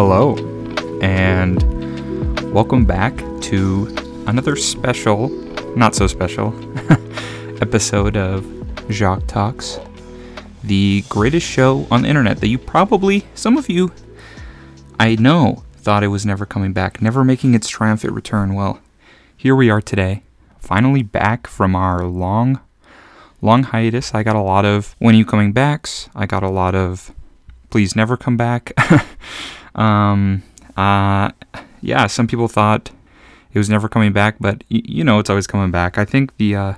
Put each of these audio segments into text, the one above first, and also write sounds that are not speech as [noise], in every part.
Hello, and welcome back to another special, not so special, [laughs] episode of Jacques Talks, the greatest show on the internet that you probably, some of you, I know, thought it was never coming back, never making its triumphant return. Well, here we are today, finally back from our long, long hiatus. I got a lot of when are you coming backs. I got a lot of please never come back. [laughs] um, uh, yeah, some people thought it was never coming back, but y- you know it's always coming back. I think the uh,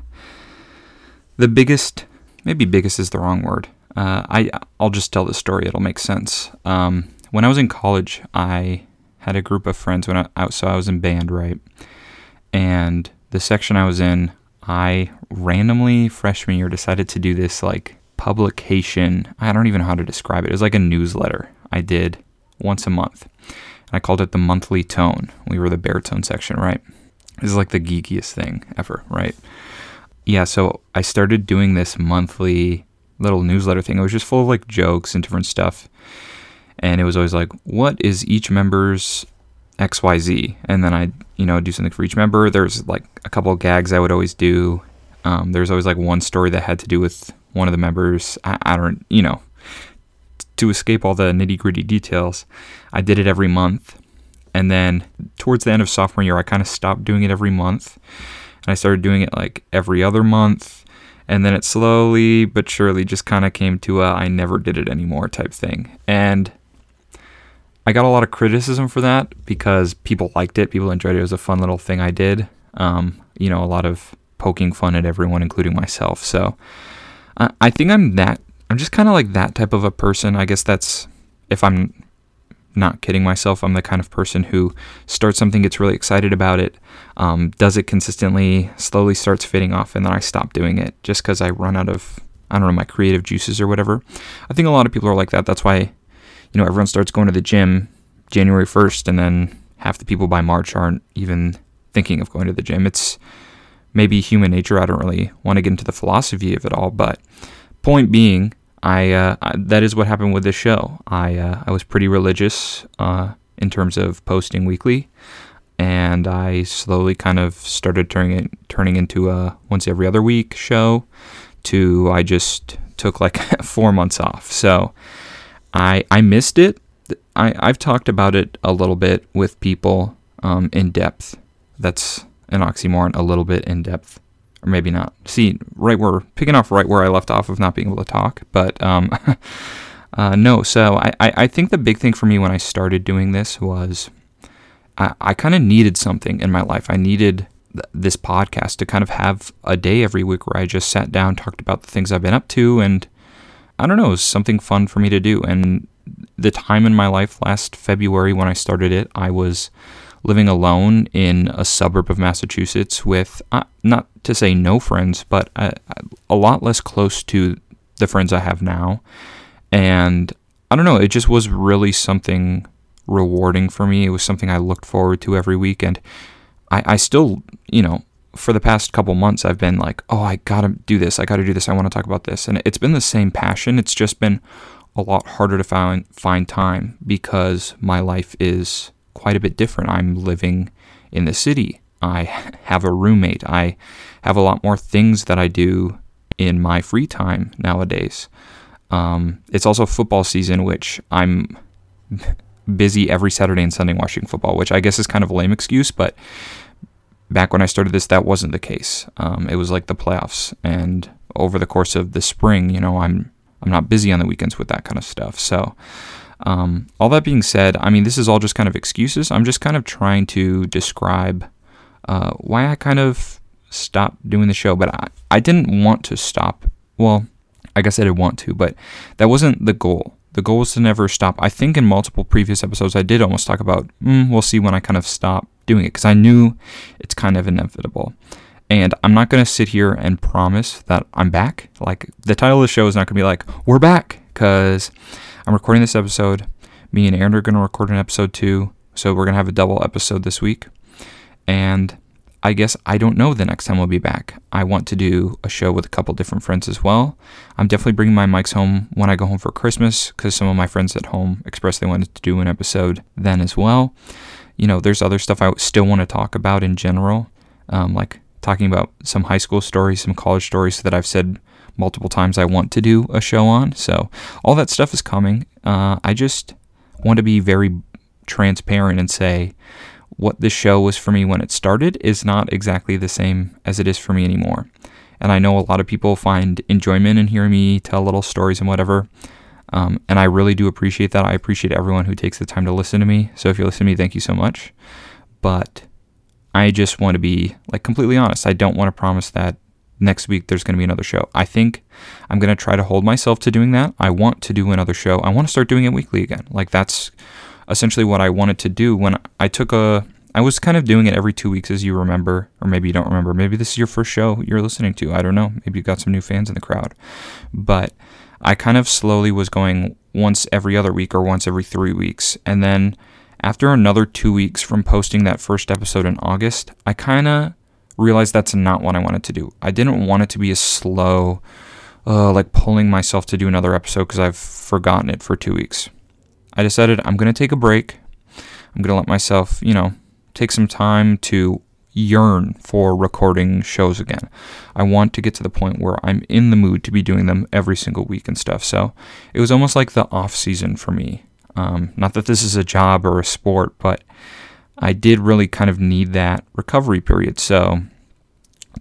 the biggest, maybe biggest is the wrong word. Uh, I I'll just tell the story; it'll make sense. Um, when I was in college, I had a group of friends when I so I was in band, right? And the section I was in, I randomly freshman year decided to do this like publication. I don't even know how to describe it. It was like a newsletter I did once a month. I called it the monthly tone. We were the baritone section, right? This is like the geekiest thing ever, right? Yeah, so I started doing this monthly little newsletter thing. It was just full of like jokes and different stuff. And it was always like, what is each member's XYZ? And then I'd, you know, do something for each member. There's like a couple of gags I would always do. Um, there's always like one story that had to do with one of the members. I, I don't, you know, to escape all the nitty gritty details, I did it every month. And then towards the end of sophomore year, I kind of stopped doing it every month. And I started doing it like every other month. And then it slowly but surely just kind of came to a I never did it anymore type thing. And I got a lot of criticism for that because people liked it. People enjoyed it. It was a fun little thing I did. Um, you know, a lot of poking fun at everyone, including myself. So I, I think I'm that. I'm just kind of like that type of a person. I guess that's if I'm not kidding myself. I'm the kind of person who starts something, gets really excited about it, um, does it consistently, slowly starts fading off, and then I stop doing it just because I run out of I don't know my creative juices or whatever. I think a lot of people are like that. That's why you know everyone starts going to the gym January 1st, and then half the people by March aren't even thinking of going to the gym. It's maybe human nature. I don't really want to get into the philosophy of it all, but point being, I, uh, I that is what happened with this show. I uh, I was pretty religious uh, in terms of posting weekly, and I slowly kind of started turning it turning into a once every other week show. To I just took like [laughs] four months off, so I I missed it. I I've talked about it a little bit with people um, in depth. That's an oxymoron, a little bit in depth or maybe not. See, right where picking off right where I left off of not being able to talk, but um, [laughs] uh, no. So I, I think the big thing for me when I started doing this was I, I kind of needed something in my life. I needed th- this podcast to kind of have a day every week where I just sat down, talked about the things I've been up to, and I don't know, it was something fun for me to do. And the time in my life last February when I started it, I was living alone in a suburb of Massachusetts with, uh, not to say no friends, but a, a, lot less close to the friends I have now. And I don't know, it just was really something rewarding for me. It was something I looked forward to every week. And I, I still, you know, for the past couple months, I've been like, oh, I gotta do this. I gotta do this. I wanna talk about this. And it's been the same passion. It's just been a lot harder to find, find time because my life is quite a bit different. I'm living in the city. I have a roommate. I have a lot more things that I do in my free time nowadays. Um, it's also football season, which I'm [laughs] busy every Saturday and Sunday watching football, which I guess is kind of a lame excuse, but back when I started this, that wasn't the case. Um, it was like the playoffs, and over the course of the spring, you know, I'm I'm not busy on the weekends with that kind of stuff. So um, all that being said, I mean, this is all just kind of excuses. I'm just kind of trying to describe uh, why I kind of stopped doing the show, but I, I didn't want to stop. Well, I guess I did want to, but that wasn't the goal. The goal was to never stop. I think in multiple previous episodes, I did almost talk about, mm, we'll see when I kind of stop doing it, because I knew it's kind of inevitable. And I'm not going to sit here and promise that I'm back. Like, the title of the show is not going to be like, we're back, because I'm recording this episode. Me and Aaron are going to record an episode too. So we're going to have a double episode this week. And I guess I don't know the next time we'll be back. I want to do a show with a couple different friends as well. I'm definitely bringing my mics home when I go home for Christmas because some of my friends at home expressed they wanted to do an episode then as well. You know, there's other stuff I still want to talk about in general, um, like talking about some high school stories, some college stories that I've said multiple times I want to do a show on. So all that stuff is coming. Uh, I just want to be very transparent and say what this show was for me when it started is not exactly the same as it is for me anymore. And I know a lot of people find enjoyment in hearing me tell little stories and whatever. Um, and I really do appreciate that. I appreciate everyone who takes the time to listen to me. So if you listen to me, thank you so much. But I just want to be like completely honest. I don't want to promise that next week there's going to be another show. I think I'm going to try to hold myself to doing that. I want to do another show. I want to start doing it weekly again. Like that's essentially what I wanted to do when I took a. I was kind of doing it every two weeks, as you remember, or maybe you don't remember. Maybe this is your first show you're listening to. I don't know. Maybe you got some new fans in the crowd. But I kind of slowly was going once every other week or once every three weeks. And then after another two weeks from posting that first episode in August, I kind of realized that's not what I wanted to do. I didn't want it to be a slow, uh, like pulling myself to do another episode because I've forgotten it for two weeks. I decided I'm going to take a break. I'm going to let myself, you know, take some time to yearn for recording shows again. I want to get to the point where I'm in the mood to be doing them every single week and stuff. So it was almost like the off season for me. Um, not that this is a job or a sport, but I did really kind of need that recovery period. So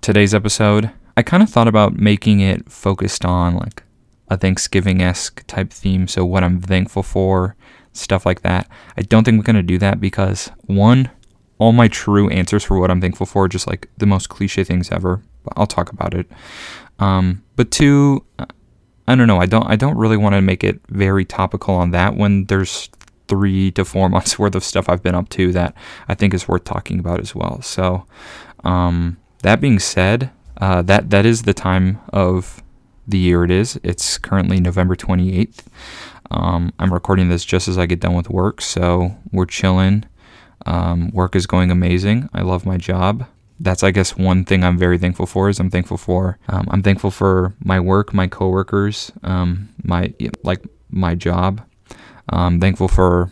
today's episode, I kind of thought about making it focused on like a Thanksgiving esque type theme. So, what I'm thankful for, stuff like that. I don't think we're going to do that because, one, all my true answers for what I'm thankful for are just like the most cliche things ever. But I'll talk about it. Um, but two, I don't know. I don't. I don't really want to make it very topical on that when there's three to four [laughs] months worth of stuff I've been up to that I think is worth talking about as well. So, um, that being said, uh, that that is the time of the year it is. It's currently November 28th. Um, I'm recording this just as I get done with work, so we're chilling. Um, work is going amazing. I love my job. That's, I guess, one thing I'm very thankful for. Is I'm thankful for um, I'm thankful for my work, my coworkers, um, my like my job. I'm thankful for.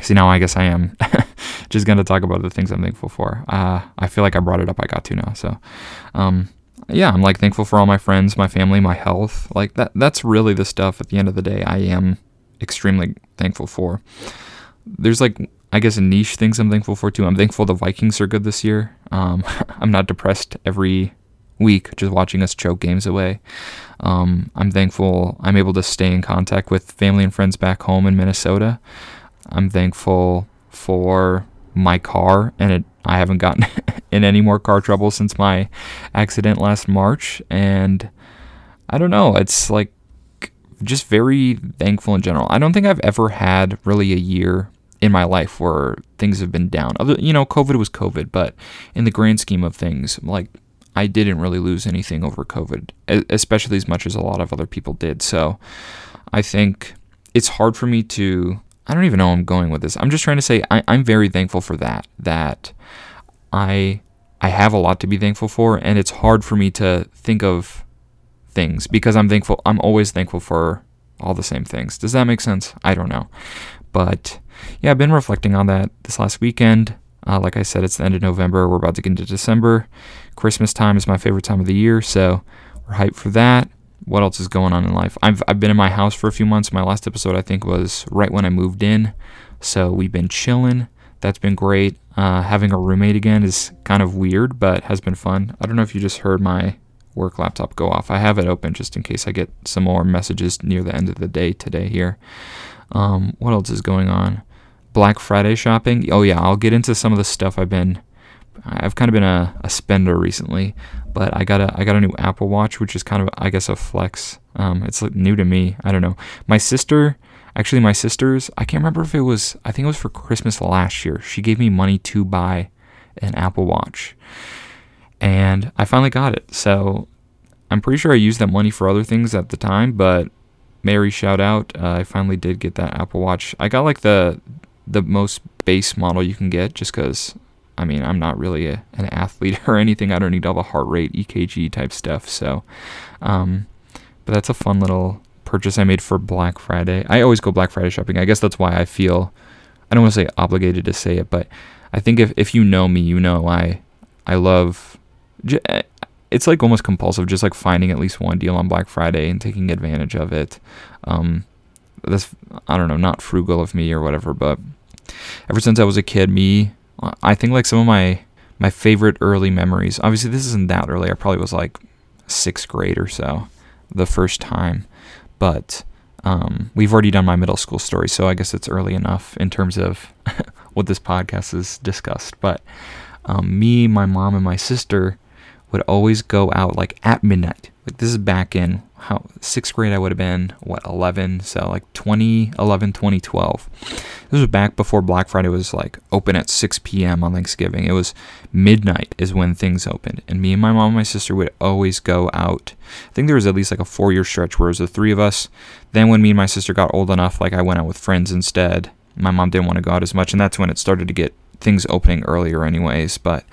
See now, I guess I am [laughs] just gonna talk about the things I'm thankful for. Uh, I feel like I brought it up. I got to now, so um, yeah, I'm like thankful for all my friends, my family, my health. Like that that's really the stuff at the end of the day I am extremely thankful for. There's like I guess niche things I'm thankful for too. I'm thankful the Vikings are good this year. Um, [laughs] I'm not depressed every week just watching us choke games away. Um, I'm thankful I'm able to stay in contact with family and friends back home in Minnesota. I'm thankful for my car and it I haven't gotten [laughs] in any more car trouble since my accident last March and I don't know, it's like just very thankful in general. I don't think I've ever had really a year in my life where things have been down. Other, you know, COVID was COVID, but in the grand scheme of things, like I didn't really lose anything over COVID, especially as much as a lot of other people did. So I think it's hard for me to I don't even know I'm going with this. I'm just trying to say I, I'm very thankful for that. That I I have a lot to be thankful for, and it's hard for me to think of things because I'm thankful. I'm always thankful for all the same things. Does that make sense? I don't know, but yeah, I've been reflecting on that this last weekend. Uh, like I said, it's the end of November. We're about to get into December. Christmas time is my favorite time of the year, so we're hyped for that what else is going on in life? I've I've been in my house for a few months. My last episode I think was right when I moved in, so we've been chilling. That's been great. Uh, having a roommate again is kind of weird, but has been fun. I don't know if you just heard my work laptop go off. I have it open just in case I get some more messages near the end of the day today here. Um, what else is going on? Black Friday shopping. Oh yeah, I'll get into some of the stuff I've been I've kind of been a, a spender recently, but I got a I got a new Apple Watch, which is kind of I guess a flex. Um, it's new to me. I don't know. My sister, actually, my sister's. I can't remember if it was. I think it was for Christmas last year. She gave me money to buy an Apple Watch, and I finally got it. So I'm pretty sure I used that money for other things at the time, but Mary shout out. Uh, I finally did get that Apple Watch. I got like the the most base model you can get, just because I mean, I'm not really a, an athlete [laughs] or anything. I don't need all the heart rate, EKG type stuff. So, um, but that's a fun little purchase I made for Black Friday. I always go Black Friday shopping. I guess that's why I feel I don't want to say obligated to say it, but I think if, if you know me, you know I I love it's like almost compulsive just like finding at least one deal on Black Friday and taking advantage of it. Um, that's I don't know, not frugal of me or whatever, but ever since I was a kid, me I think like some of my my favorite early memories. Obviously, this isn't that early. I probably was like sixth grade or so the first time, but um, we've already done my middle school story, so I guess it's early enough in terms of [laughs] what this podcast has discussed. But um, me, my mom, and my sister would always go out like at midnight. Like this is back in how sixth grade I would have been what 11 so like 2011 2012 this was back before Black Friday was like open at 6 p.m. on Thanksgiving it was midnight is when things opened and me and my mom and my sister would always go out I think there was at least like a four year stretch where it was the three of us then when me and my sister got old enough like I went out with friends instead my mom didn't want to go out as much and that's when it started to get things opening earlier anyways but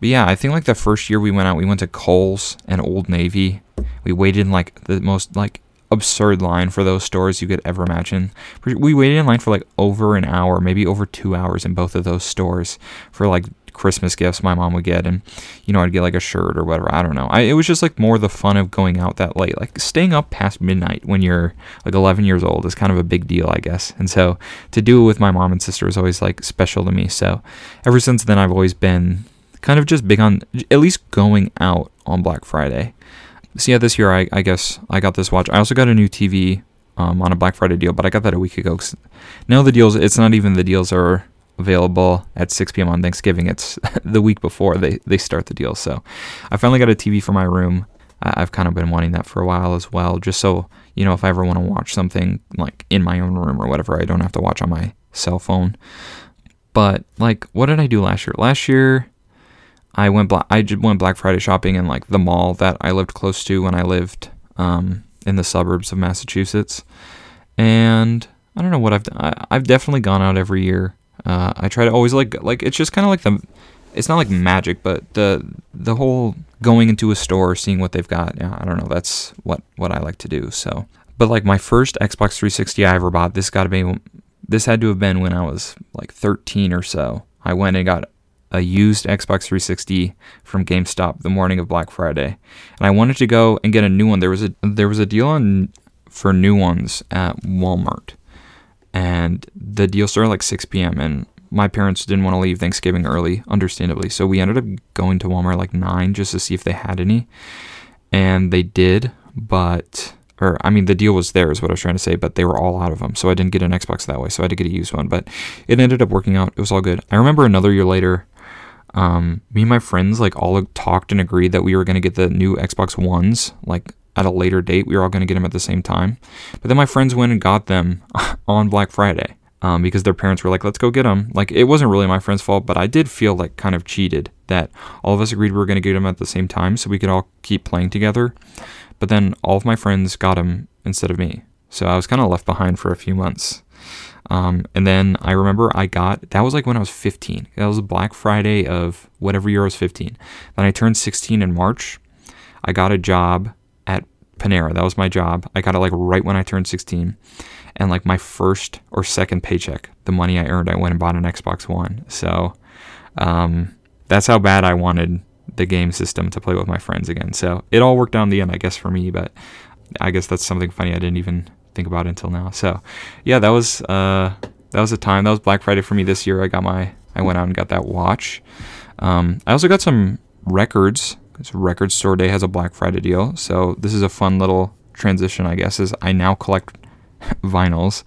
but yeah, I think like the first year we went out, we went to Kohl's and Old Navy. We waited in like the most like absurd line for those stores you could ever imagine. We waited in line for like over an hour, maybe over two hours in both of those stores for like Christmas gifts my mom would get, and you know I'd get like a shirt or whatever. I don't know. I, it was just like more the fun of going out that late, like staying up past midnight when you're like 11 years old is kind of a big deal, I guess. And so to do it with my mom and sister was always like special to me. So ever since then, I've always been kind of just big on at least going out on Black Friday. So yeah, this year I, I guess I got this watch. I also got a new TV um, on a Black Friday deal, but I got that a week ago. Now the deals, it's not even the deals are available at 6 p.m. on Thanksgiving. It's [laughs] the week before they, they start the deal. So I finally got a TV for my room. I've kind of been wanting that for a while as well, just so, you know, if I ever want to watch something like in my own room or whatever, I don't have to watch on my cell phone. But like, what did I do last year? Last year, I went bla- I went Black Friday shopping in like the mall that I lived close to when I lived um, in the suburbs of Massachusetts, and I don't know what I've done. I, I've definitely gone out every year. Uh, I try to always like like it's just kind of like the it's not like magic, but the the whole going into a store, seeing what they've got. Yeah, I don't know. That's what what I like to do. So, but like my first Xbox 360 I ever bought, this got to be this had to have been when I was like 13 or so. I went and got a used Xbox 360 from GameStop the morning of Black Friday, and I wanted to go and get a new one. There was a there was a deal on for new ones at Walmart, and the deal started like 6 p.m. and my parents didn't want to leave Thanksgiving early, understandably. So we ended up going to Walmart like nine just to see if they had any, and they did, but or I mean, the deal was there, is what I was trying to say, but they were all out of them. So I didn't get an Xbox that way. So I had to get a used one, but it ended up working out. It was all good. I remember another year later, um, me and my friends like all talked and agreed that we were going to get the new Xbox Ones like at a later date. We were all going to get them at the same time. But then my friends went and got them [laughs] on Black Friday um, because their parents were like, let's go get them. Like, it wasn't really my friend's fault, but I did feel like kind of cheated that all of us agreed we were going to get them at the same time so we could all keep playing together. But then all of my friends got them instead of me. So I was kind of left behind for a few months. Um, and then I remember I got that was like when I was 15. That was Black Friday of whatever year I was 15. Then I turned 16 in March. I got a job at Panera. That was my job. I got it like right when I turned 16. And like my first or second paycheck, the money I earned, I went and bought an Xbox One. So um, that's how bad I wanted the game system to play with my friends again. So it all worked out in the end, I guess, for me. But I guess that's something funny I didn't even think about until now. So, yeah, that was uh, that was a time. That was Black Friday for me this year. I got my I went out and got that watch. Um, I also got some records. Record Store Day has a Black Friday deal. So this is a fun little transition, I guess. Is I now collect [laughs] vinyls.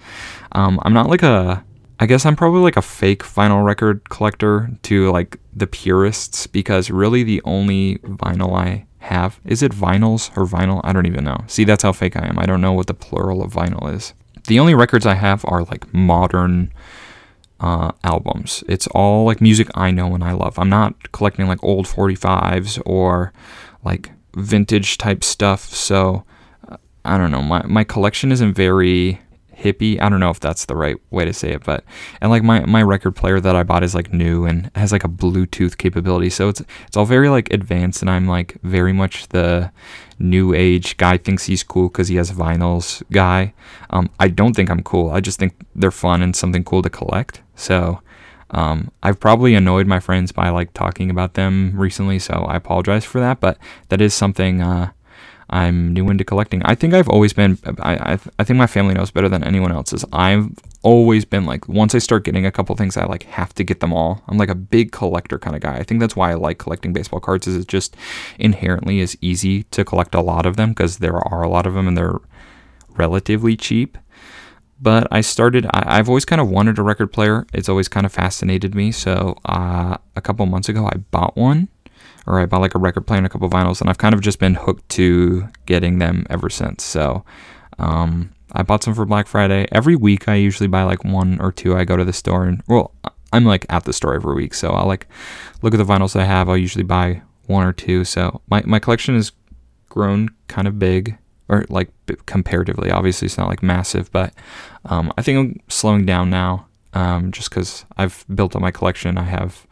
Um, I'm not like a I guess I'm probably like a fake vinyl record collector to like the purists because really the only vinyl I have. Is it vinyls or vinyl? I don't even know. See, that's how fake I am. I don't know what the plural of vinyl is. The only records I have are like modern uh, albums. It's all like music I know and I love. I'm not collecting like old 45s or like vintage type stuff. So uh, I don't know. My, my collection isn't very hippie. I don't know if that's the right way to say it, but and like my my record player that I bought is like new and has like a Bluetooth capability, so it's it's all very like advanced, and I'm like very much the new age guy thinks he's cool because he has vinyls guy. Um, I don't think I'm cool. I just think they're fun and something cool to collect. So. Um, I've probably annoyed my friends by like talking about them recently, so I apologize for that. But that is something uh, I'm new into collecting. I think I've always been. I, I, I think my family knows better than anyone else's. I've always been like once I start getting a couple things, I like have to get them all. I'm like a big collector kind of guy. I think that's why I like collecting baseball cards. Is it just inherently is easy to collect a lot of them because there are a lot of them and they're relatively cheap. But I started. I, have always kind of wanted a record player. It's always kind of fascinated me. So uh, a couple months ago, I bought one or I bought like a record player and a couple vinyls, and I've kind of just been hooked to getting them ever since. So um, I bought some for Black Friday. Every week I usually buy like one or two. I go to the store and well, I'm like at the store every week, so I'll like look at the vinyls I have. I'll usually buy one or two. So my my collection has grown kind of big, or like comparatively. Obviously, it's not like massive, but um, I think I'm slowing down now. Um, just because I've built up my collection, I have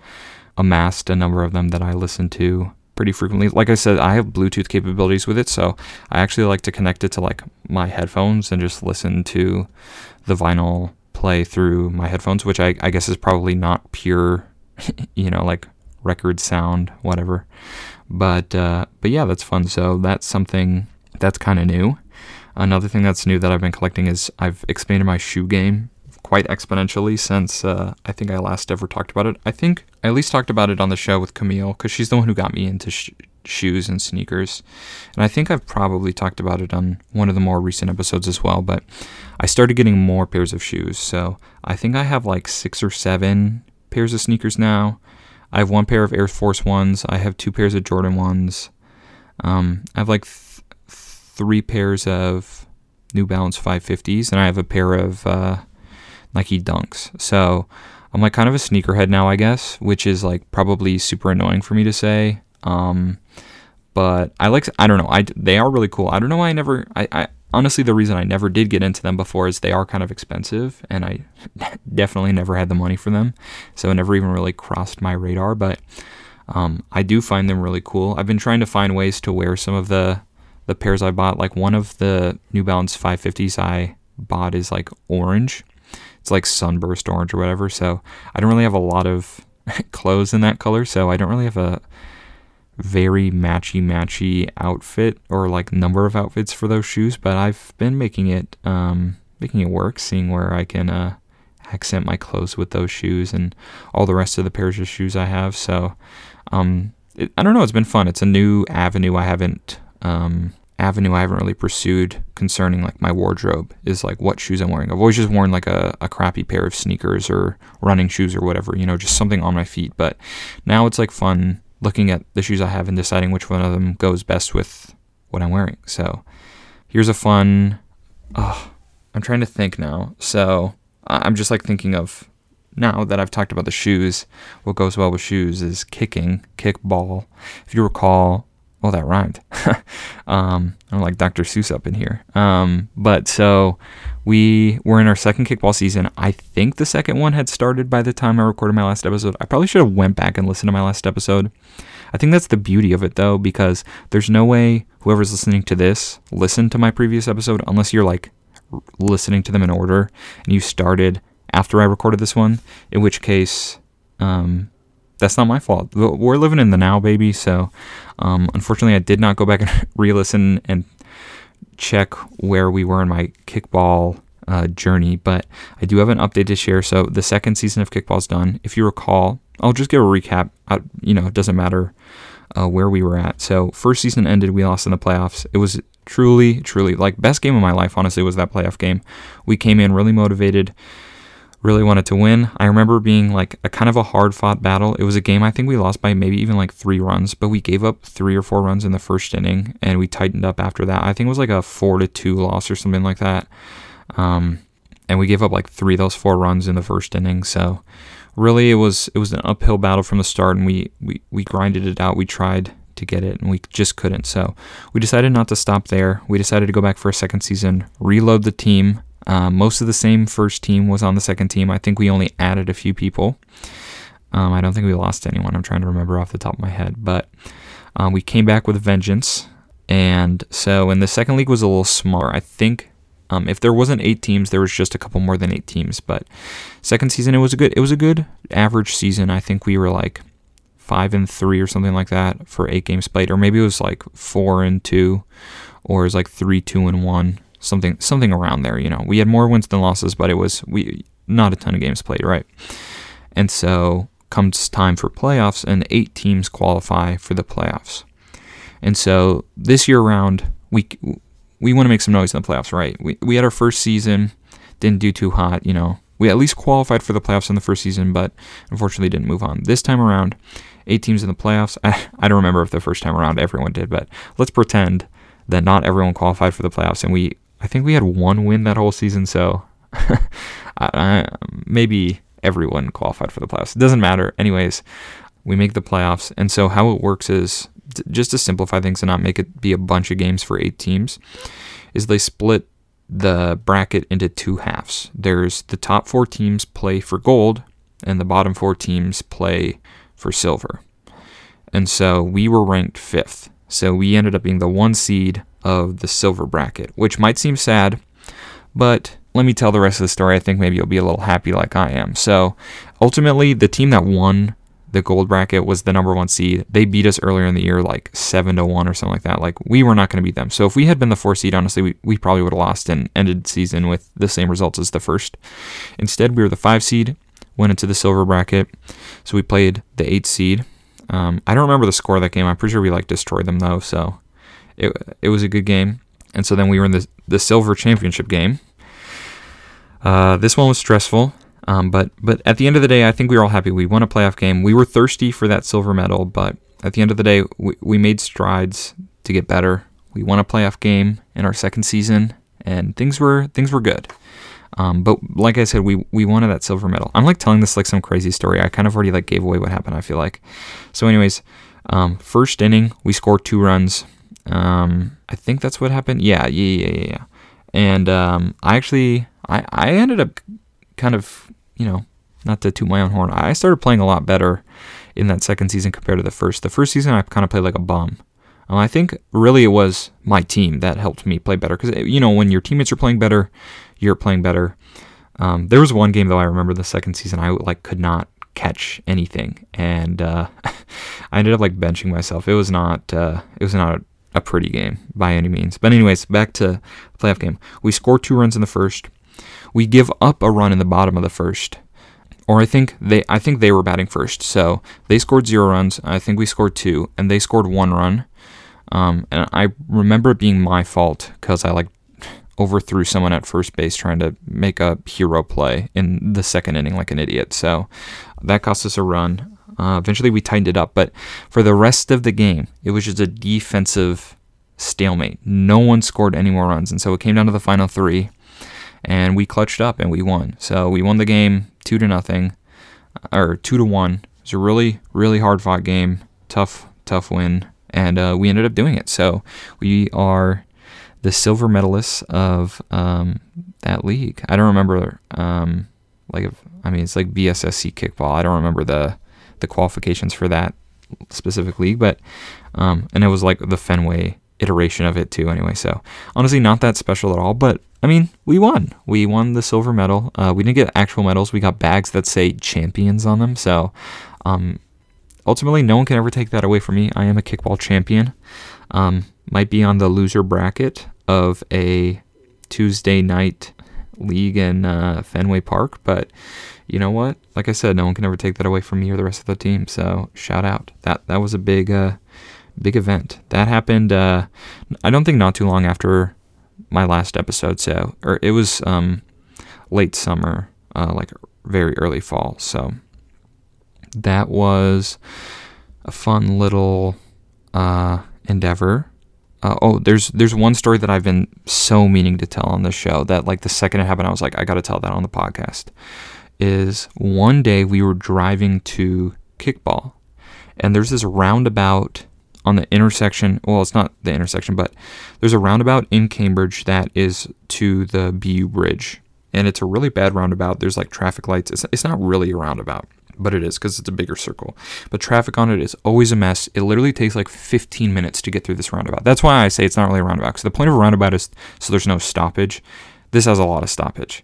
amassed a number of them that I listen to pretty frequently. Like I said, I have Bluetooth capabilities with it, so I actually like to connect it to like my headphones and just listen to the vinyl play through my headphones, which I, I guess is probably not pure, [laughs] you know, like record sound, whatever. But uh, but yeah, that's fun. So that's something that's kind of new. Another thing that's new that I've been collecting is I've expanded my shoe game quite exponentially since uh, I think I last ever talked about it. I think I at least talked about it on the show with Camille because she's the one who got me into sh- shoes and sneakers. And I think I've probably talked about it on one of the more recent episodes as well. But I started getting more pairs of shoes. So I think I have like six or seven pairs of sneakers now. I have one pair of Air Force Ones. I have two pairs of Jordan Ones. Um, I have like th- three pairs of New Balance 550s, and I have a pair of uh, Nike Dunks. So I'm like kind of a sneakerhead now, I guess, which is like probably super annoying for me to say. Um, but I like I don't know I they are really cool. I don't know why I never I, I honestly the reason I never did get into them before is they are kind of expensive and I [laughs] definitely never had the money for them, so it never even really crossed my radar. But um, I do find them really cool. I've been trying to find ways to wear some of the the pairs I bought. Like one of the New Balance 550s I bought is like orange, it's like sunburst orange or whatever. So I don't really have a lot of [laughs] clothes in that color, so I don't really have a very matchy matchy outfit or like number of outfits for those shoes. But I've been making it um, making it work, seeing where I can uh, accent my clothes with those shoes and all the rest of the pairs of shoes I have. So um, it, I don't know. It's been fun. It's a new avenue I haven't um, avenue I haven't really pursued concerning like my wardrobe is like what shoes I'm wearing. I've always just worn like a, a crappy pair of sneakers or running shoes or whatever, you know, just something on my feet. But now it's like fun looking at the shoes I have and deciding which one of them goes best with what I'm wearing. So here's a fun. Oh, I'm trying to think now. So I'm just like thinking of now that I've talked about the shoes, what goes well with shoes is kicking, kickball. If you recall, well, that rhymed. [laughs] um, I'm like Dr. Seuss up in here. Um, but so we were in our second kickball season. I think the second one had started by the time I recorded my last episode. I probably should have went back and listened to my last episode. I think that's the beauty of it though, because there's no way whoever's listening to this listened to my previous episode unless you're like listening to them in order and you started after I recorded this one. In which case, um, that's not my fault. We're living in the now, baby. So, um, unfortunately, I did not go back [laughs] and re-listen and check where we were in my kickball uh, journey, but I do have an update to share. So, the second season of kickball's done. If you recall, I'll just give a recap. Uh, you know, it doesn't matter uh, where we were at. So, first season ended, we lost in the playoffs. It was truly, truly like best game of my life. Honestly, was that playoff game. We came in really motivated really wanted to win. I remember being like a kind of a hard fought battle. It was a game I think we lost by maybe even like three runs, but we gave up three or four runs in the first inning and we tightened up after that. I think it was like a four to two loss or something like that. Um, and we gave up like three of those four runs in the first inning. So really it was it was an uphill battle from the start and we, we, we grinded it out. We tried to get it and we just couldn't. So we decided not to stop there. We decided to go back for a second season, reload the team, Uh, most of the same first team was on the second team. I think we only added a few people. Um, I don't think we lost anyone. I'm trying to remember off the top of my head, but uh, we came back with a vengeance. And so, in the second league was a little smaller. I think um, if there wasn't eight teams, there was just a couple more than eight teams. But second season, it was a good, it was a good average season. I think we were like five and three or something like that for eight games played, or maybe it was like four and two, or it was like three, two and one, something, something around there. You know, we had more wins than losses, but it was we not a ton of games played, right? And so comes time for playoffs, and eight teams qualify for the playoffs. And so this year round, we we want to make some noise in the playoffs, right? We we had our first season, didn't do too hot, you know. We at least qualified for the playoffs in the first season, but unfortunately didn't move on. This time around, eight teams in the playoffs. [laughs] I, I don't remember if the first time around everyone did, but let's pretend that not everyone qualified for the playoffs, and we I think we had one win that whole season, so [laughs] I, maybe everyone qualified for the playoffs. It doesn't matter. Anyways, we make the playoffs. And so how it works is just to simplify things and not make it be a bunch of games for eight teams, is they split the bracket into two halves. There's the top four teams play for gold, and the bottom four teams play for silver. And so we were ranked fifth. So we ended up being the one seed of the silver bracket, which might seem sad, but let me tell the rest of the story. I think maybe you'll be a little happy like I am. So ultimately, the team that won the gold bracket was the number one seed. They beat us earlier in the year, like seven to one or something like that. Like we were not going to beat them. So if we had been the four seed, honestly, we, we probably would have lost and ended season with the same results as the first. Instead, we were the five seed, went into the silver bracket. So we played the eight seed. Um, I don't remember the score of that game. I'm pretty sure we like destroyed them though. So it it was a good game. And so then we were in the the silver championship game uh, this one was stressful, um, but but at the end of the day, I think we were all happy. We won a playoff game. We were thirsty for that silver medal, but at the end of the day, we, we made strides to get better. We won a playoff game in our second season, and things were things were good. Um, but like I said, we we wanted that silver medal. I'm like telling this like some crazy story. I kind of already like gave away what happened. I feel like. So, anyways, um, first inning we scored two runs. Um, I think that's what happened. Yeah, yeah, yeah, yeah. And um, I actually I, I ended up kind of, you know, not to toot my own horn, I started playing a lot better in that second season compared to the first. The first season, I kind of played like a bum. Um, I think really it was my team that helped me play better because, you know, when your teammates are playing better, you're playing better. Um, there was one game though I remember the second season I like could not catch anything, and uh, [laughs] I ended up like benching myself. It was not uh, it was not a pretty game by any means. But anyways, back to the playoff game. We score two runs in the first we give up a run in the bottom of the first. Or I think they I think they were batting first. So they scored zero runs. I think we scored two, and they scored one run. Um, and I remember it being my fault because I like overthrew someone at first base trying to make a hero play in the second inning like an idiot. So that cost us a run. Uh, eventually we tightened it up, but for the rest of the game, it was just a defensive stalemate. No one scored any more runs, and so it came down to the final three and we clutched up and we won. So we won the game two to nothing, or two to one. It was a really, really hard fought game, tough, tough win, and uh, we ended up doing it. So we are the silver medalists of um, that league. I don't remember, um, like, if, I mean, it's like BSSC kickball. I don't remember the the qualifications for that specific league, but um, and it was like the Fenway iteration of it too. Anyway, so honestly, not that special at all, but I mean, we won. We won the silver medal. Uh, we didn't get actual medals. We got bags that say champions on them. So, um, ultimately, no one can ever take that away from me. I am a kickball champion. Um, might be on the loser bracket of a Tuesday night league in uh, Fenway Park, but you know what? Like I said, no one can ever take that away from me or the rest of the team. So, shout out. That that was a big, uh, big event. That happened. Uh, I don't think not too long after my last episode. So, or it was um, late summer, uh, like very early fall. So that was a fun little uh, endeavor. Uh, oh, there's there's one story that I've been so meaning to tell on the show that like the second it happened, I was like, I got to tell that on the podcast. Is one day we were driving to kickball, and there's this roundabout on the intersection. Well, it's not the intersection, but there's a roundabout in Cambridge that is to the BU Bridge, and it's a really bad roundabout. There's like traffic lights. It's, it's not really a roundabout, but it is because it's a bigger circle. But traffic on it is always a mess. It literally takes like 15 minutes to get through this roundabout. That's why I say it's not really a roundabout. Because the point of a roundabout is so there's no stoppage. This has a lot of stoppage.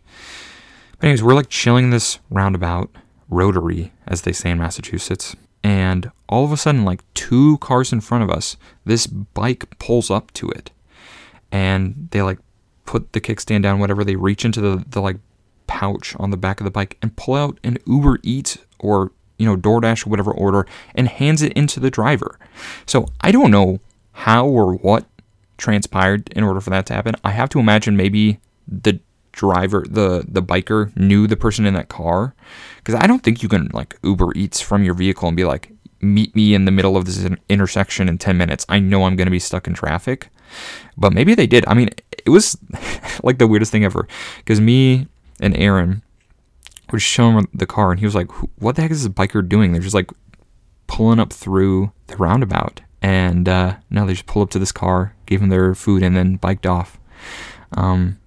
But anyways, we're like chilling this roundabout rotary, as they say in Massachusetts. And all of a sudden, like two cars in front of us, this bike pulls up to it. And they like put the kickstand down, whatever. They reach into the, the like pouch on the back of the bike and pull out an Uber Eats or, you know, DoorDash, or whatever order, and hands it into the driver. So I don't know how or what transpired in order for that to happen. I have to imagine maybe the driver, the the biker knew the person in that car, because I don't think you can like Uber Eats from your vehicle and be like, meet me in the middle of this intersection in 10 minutes. I know I'm going to be stuck in traffic. But maybe they did. I mean, it was [laughs] like the weirdest thing ever because me and Aaron were showing him the car and he was like, What the heck is this biker doing? They're just like pulling up through the roundabout. And uh, now they just pulled up to this car, gave them their food, and then biked off. Um,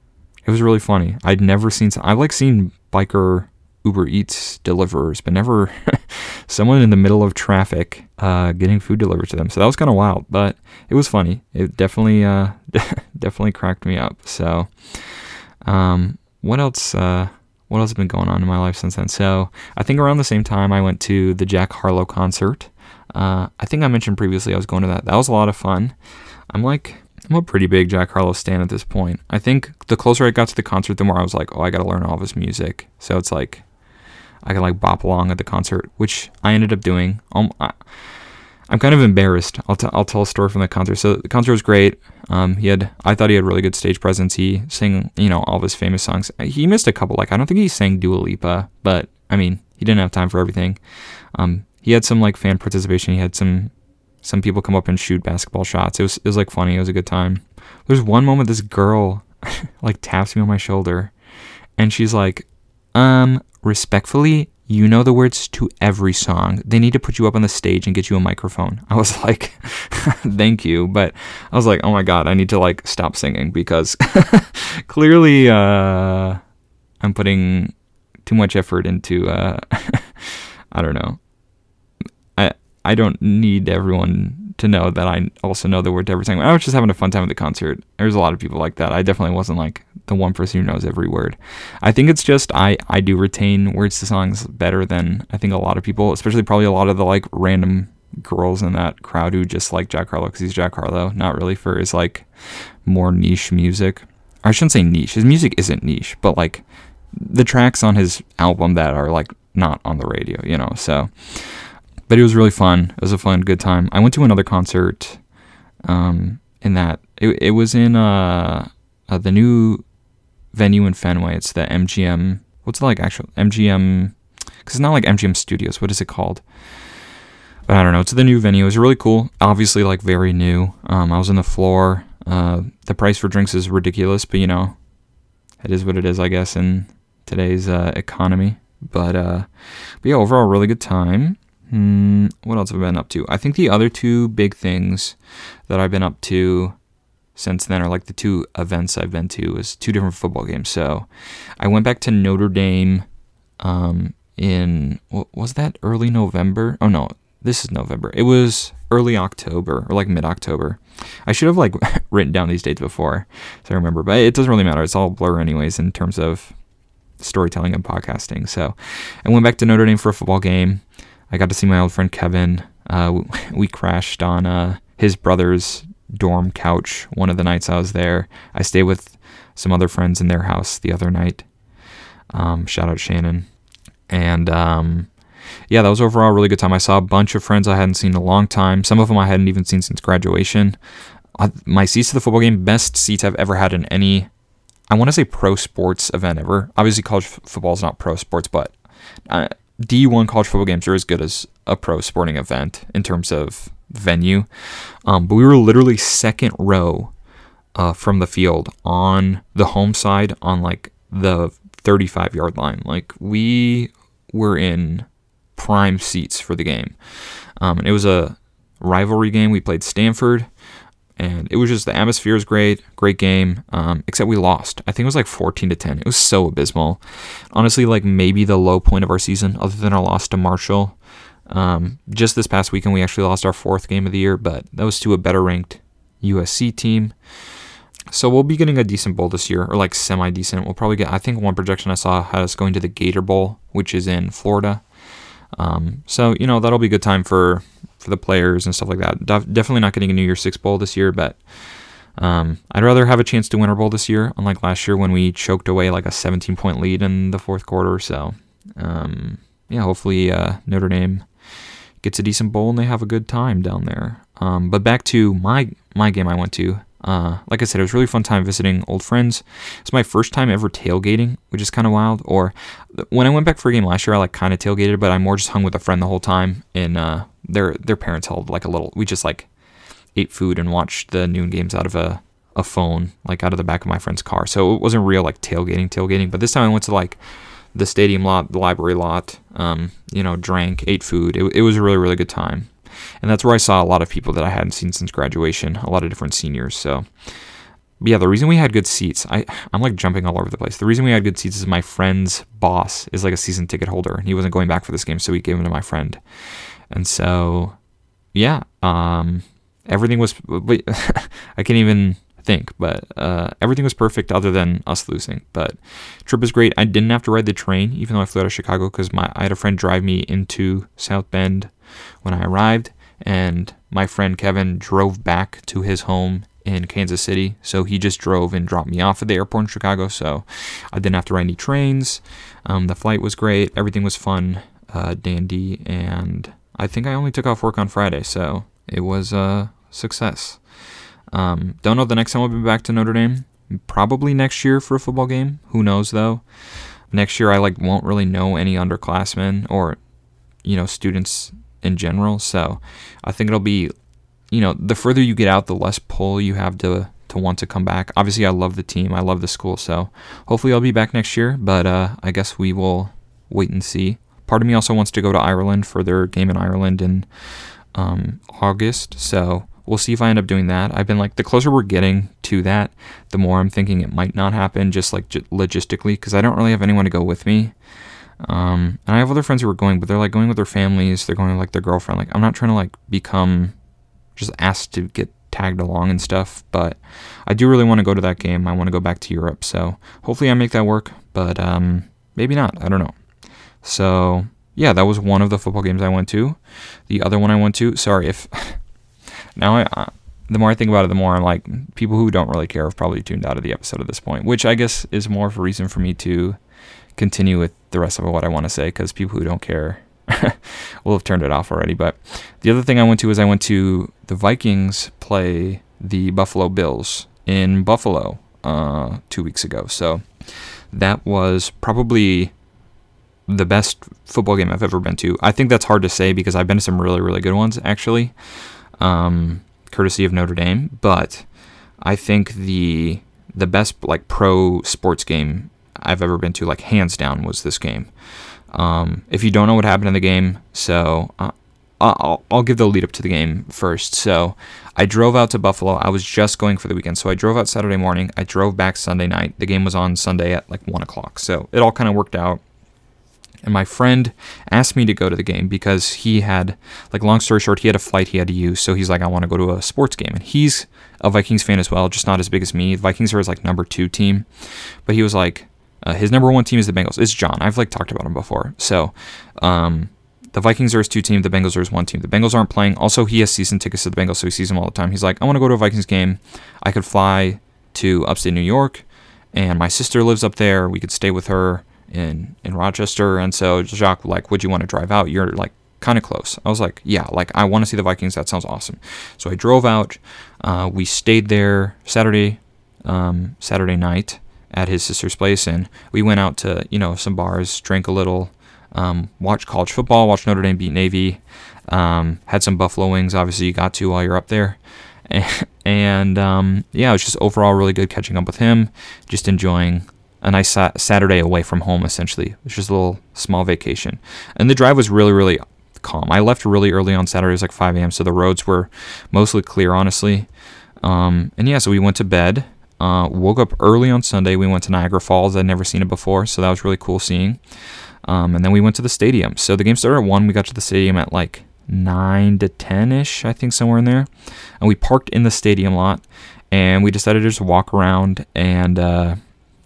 it was really funny. I'd never seen. I've like seen biker Uber Eats deliverers, but never [laughs] someone in the middle of traffic uh, getting food delivered to them. So that was kind of wild, but it was funny. It definitely, uh, [laughs] definitely cracked me up. So, um, what else? Uh, what else has been going on in my life since then? So I think around the same time I went to the Jack Harlow concert. Uh, I think I mentioned previously I was going to that. That was a lot of fun. I'm like I'm a pretty big Jack Harlow stan at this point. I think the closer I got to the concert, the more I was like, oh, I got to learn all of his music. So it's like I can like bop along at the concert, which I ended up doing. Um, I, am kind of embarrassed. I'll, t- I'll tell a story from the concert. So the concert was great. Um, he had, I thought he had really good stage presence. He sang, you know, all of his famous songs. He missed a couple. Like I don't think he sang Dua Lipa, but I mean, he didn't have time for everything. Um, he had some like fan participation. He had some some people come up and shoot basketball shots. It was it was like funny. It was a good time. There's one moment this girl [laughs] like taps me on my shoulder, and she's like, "Um, respectfully, you know the words to every song. They need to put you up on the stage and get you a microphone." [laughs] I was like, [laughs] "Thank you," but I was like, "Oh my god, I need to like stop singing because clearly uh, I'm putting too much effort into uh, I don't know." I don't need everyone to know that I also know the word to everything. I was just having a fun time at the concert. There's a lot of people like that. I definitely wasn't like the one person who knows every word. I think it's just I I do retain words to songs better than I think a lot of people, especially probably a lot of the like random girls in that crowd who just like Jack Harlow because he's Jack Harlow, not really for his like more niche music. I shouldn't say niche. His music isn't niche, but like the tracks on his album that are like not on the radio, you know. So but it was really fun. It was a fun, good time. I went to another concert. Um, in that it, it was in uh, uh, the new venue in Fenway. It's the MGM. What's it like actual MGM? Because it's not like MGM Studios. What is it called? But I don't know. It's the new venue. It was really cool. Obviously, like very new. Um, I was on the floor. Uh, the price for drinks is ridiculous, but you know, it is what it is, I guess, in today's uh, economy. But, uh, but yeah, overall, really good time. Hmm, what else have I been up to? I think the other two big things that I've been up to since then are like the two events I've been to is two different football games. So I went back to Notre Dame um, in what was that early November? Oh no, this is November. It was early October or like mid October. I should have like [laughs] written down these dates before so I remember, but it doesn't really matter. It's all blur anyways in terms of storytelling and podcasting. So I went back to Notre Dame for a football game. I got to see my old friend Kevin. Uh, [laughs] we crashed on uh, his brother's dorm couch one of the nights I was there. I stayed with some other friends in their house the other night. Um, shout out Shannon. And um, yeah, that was overall a really good time. I saw a bunch of friends I hadn't seen in a long time. Some of them I hadn't even seen since graduation. Uh, my seats to the football game, best seats I've ever had in any, I want to say pro sports event ever. Obviously, college f- football is not pro sports, but uh, D1 college football games are as good as a pro sporting event in terms of venue. Um, but we were literally second row uh, from the field on the home side on like the 35 yard line. Like we were in prime seats for the game. Um, it was a rivalry game. We played Stanford, and it was just the atmosphere is great, great game. Um, except we lost. I think it was like 14 to 10. It was so abysmal. Honestly, like maybe the low point of our season, other than our loss to Marshall. Um, just this past weekend, we actually lost our fourth game of the year, but that was to a better ranked USC team. So we'll be getting a decent bowl this year, or like semi decent. We'll probably get, I think one projection I saw had us going to the Gator Bowl, which is in Florida. Um, so, you know, that'll be a good time for, for the players and stuff like that. definitely not getting a New Year's Six Bowl this year, but um, I'd rather have a chance to win our bowl this year, unlike last year when we choked away like a 17 point lead in the fourth quarter. So, um, yeah, hopefully uh, Notre Dame gets a decent bowl and they have a good time down there. Um, but back to my my game I went to. Uh, like I said, it was really fun time visiting old friends. It's my first time ever tailgating, which is kind of wild. Or when I went back for a game last year, I like kind of tailgated, but I more just hung with a friend the whole time. And uh, their their parents held like a little. We just like ate food and watched the noon games out of a a phone, like out of the back of my friend's car. So it wasn't real like tailgating, tailgating. But this time I went to like the stadium lot, the library lot. Um, you know, drank, ate food. It, it was a really really good time and that's where I saw a lot of people that I hadn't seen since graduation, a lot of different seniors. So, But yeah, the reason we had good seats, I I'm like jumping all over the place. The reason we had good seats is my friend's boss is like a season ticket holder, and he wasn't going back for this game, so he gave them to my friend, and so yeah, um, everything was. [laughs] I can't even think, but uh, everything was perfect other than us losing. But trip was great. I didn't have to ride the train, even though I flew out of Chicago, because my I had a friend drive me into South Bend when I arrived, and my friend Kevin drove back to his home in Kansas City. So he just drove and dropped me off at the airport in Chicago. So I didn't have to ride any trains. Um, the flight was great. Everything was fun, uh, dandy. And I think I only took off work on Friday. So it was a success. Um, don't know the next time I'll be back to Notre Dame. Probably next year for a football game. Who knows though? Next year I like won't really know any underclassmen or you know students in general. So I think it'll be, you know, the further you get out, the less pull you have to to want to come back. Obviously, I love the team. I love the school. So hopefully, I'll be back next year. But uh, I guess we will wait and see. Part of me also wants to go to Ireland for their game in Ireland in um, August. So we'll see if I end up doing that. I've been like, the closer we're getting to that, the more I'm thinking it might not happen, just like logistically, because I don't really have anyone to go with me. Um, and I have other friends who are going, but they're like going with their families. They're going with like their girlfriend. Like I'm not trying to like become just asked to get tagged along and stuff, but I do really want to go to that game. I want to go back to Europe, so hopefully I make that work. But um, maybe not. I don't know. So yeah, that was one of the football games I went to. The other one I went to. Sorry if [laughs] now I. The more I think about it, the more I'm like, people who don't really care have probably tuned out of the episode at this point, which I guess is more of a reason for me to continue with the rest of what I want to say because people who don't care [laughs] will have turned it off already. But the other thing I went to is I went to the Vikings play the Buffalo Bills in Buffalo uh, two weeks ago. So that was probably the best football game I've ever been to. I think that's hard to say because I've been to some really, really good ones actually, um, courtesy of Notre Dame. But I think the the best like pro sports game I've ever been to, like hands down, was this game. Um, if you don't know what happened in the game, so uh, I'll, I'll give the lead up to the game first. So I drove out to Buffalo. I was just going for the weekend. So I drove out Saturday morning. I drove back Sunday night. The game was on Sunday at like 1 o'clock. So it all kind of worked out. And my friend asked me to go to the game because he had, like, long story short, he had a flight he had to use. So he's like, I want to go to a sports game. And he's a Vikings fan as well, just not as big as me. The Vikings are his, like, number two team. But he was like, uh, his number one team is the Bengals. It's John. I've like talked about him before. So, um, the Vikings are his two team. The Bengals are his one team. The Bengals aren't playing. Also, he has season tickets to the Bengals, so he sees them all the time. He's like, I want to go to a Vikings game. I could fly to upstate New York, and my sister lives up there. We could stay with her in in Rochester. And so Jacques, like, would you want to drive out? You're like kind of close. I was like, yeah, like I want to see the Vikings. That sounds awesome. So I drove out. Uh, we stayed there Saturday, um, Saturday night at his sister's place, and we went out to you know some bars, drank a little, um, watched college football, watched Notre Dame beat Navy, um, had some buffalo wings. Obviously, you got to while you're up there, [laughs] and um, yeah, it was just overall really good catching up with him, just enjoying a nice sa- Saturday away from home. Essentially, it was just a little small vacation, and the drive was really really calm. I left really early on Saturday, it was like 5 a.m., so the roads were mostly clear, honestly. Um, and yeah, so we went to bed. Uh, woke up early on Sunday. We went to Niagara Falls. I'd never seen it before, so that was really cool seeing. Um, and then we went to the stadium. So the game started at 1. We got to the stadium at like 9 to 10 ish, I think, somewhere in there. And we parked in the stadium lot and we decided to just walk around and uh,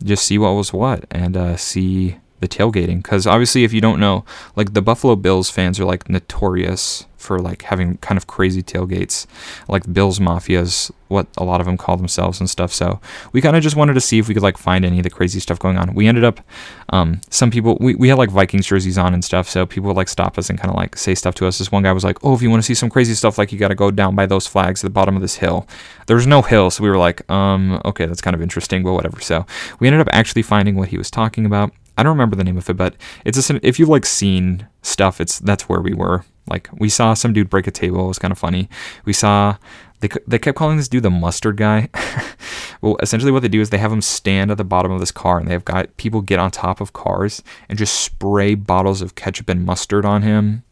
just see what was what and uh, see the tailgating. Because obviously if you don't know like the buffalo bills fans are like notorious for like having kind of crazy tailgates like bills mafias what a lot of them call themselves and stuff. So we kind of just wanted to see if we could like find any of the crazy stuff going on. We ended up um, some people we, we had like vikings jerseys on and stuff so people would like stop us and kind of like say stuff to us. This one guy was like oh if you want to see some crazy stuff like you got to go down by those flags at the bottom of this hill. There was no hill so we were like um okay that's kind of interesting but whatever. So we ended up actually finding what he was talking about. I don't remember the name of it, but it's a, if you've like seen stuff, it's that's where we were. Like we saw some dude break a table. It was kind of funny. We saw they they kept calling this dude the mustard guy. [laughs] well, essentially what they do is they have him stand at the bottom of this car, and they have got people get on top of cars and just spray bottles of ketchup and mustard on him.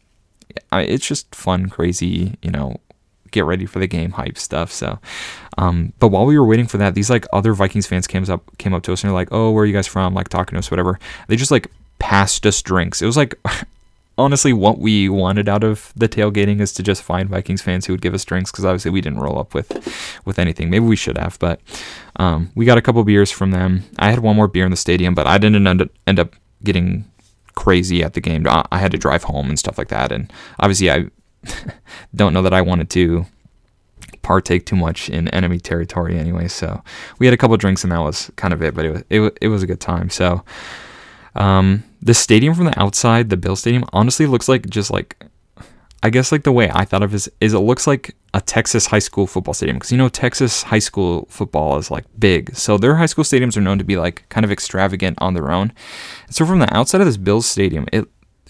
It's just fun, crazy, you know, get ready for the game hype stuff. So, um, but while we were waiting for that, these like other Vikings fans came up came up to us and they're like, "Oh, where are you guys from?" Like talking to us, whatever. They just like passed us drinks. It was like. [laughs] honestly, what we wanted out of the tailgating is to just find Vikings fans who would give us drinks because obviously we didn't roll up with with anything. Maybe we should have, but um, we got a couple beers from them. I had one more beer in the stadium, but I didn't end up, end up getting crazy at the game. I had to drive home and stuff like that, and obviously I [laughs] don't know that I wanted to partake too much in enemy territory anyway. So we had a couple drinks and that was kind of it, but it was it, it was a good time. So um, the stadium from the outside, the Bill Stadium, honestly looks like just like I guess like the way I thought of is, is it looks like a Texas high school football stadium because you know Texas high school football is like big, so their high school stadiums are known to be like kind of extravagant on their own. So from the outside of this Bills stadium, it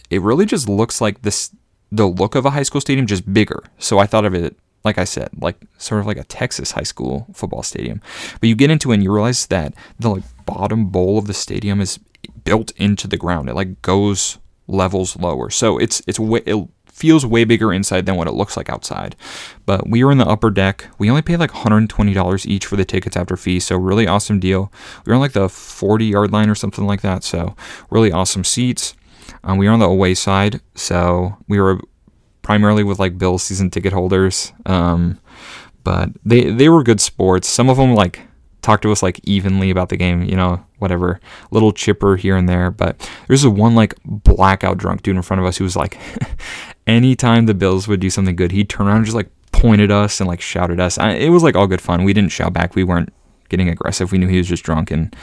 it really just looks like this the look of a high school stadium, just bigger. So I thought of it, like I said, like sort of like a Texas high school football stadium. But you get into it and you realize that the like bottom bowl of the stadium is built into the ground. It like goes levels lower. So it's it's way, it feels way bigger inside than what it looks like outside. But we were in the upper deck. We only paid like $120 each for the tickets after fee, so really awesome deal. We were on like the 40 yard line or something like that, so really awesome seats. Um, we were on the away side, so we were primarily with like Bill season ticket holders. Um, but they they were good sports. Some of them like talked to us like evenly about the game, you know, whatever, little chipper here and there. But there's a one like blackout drunk dude in front of us who was like, [laughs] anytime the Bills would do something good, he'd turn around and just like pointed us and like shouted at us. I, it was like all good fun. We didn't shout back. We weren't getting aggressive. We knew he was just drunk and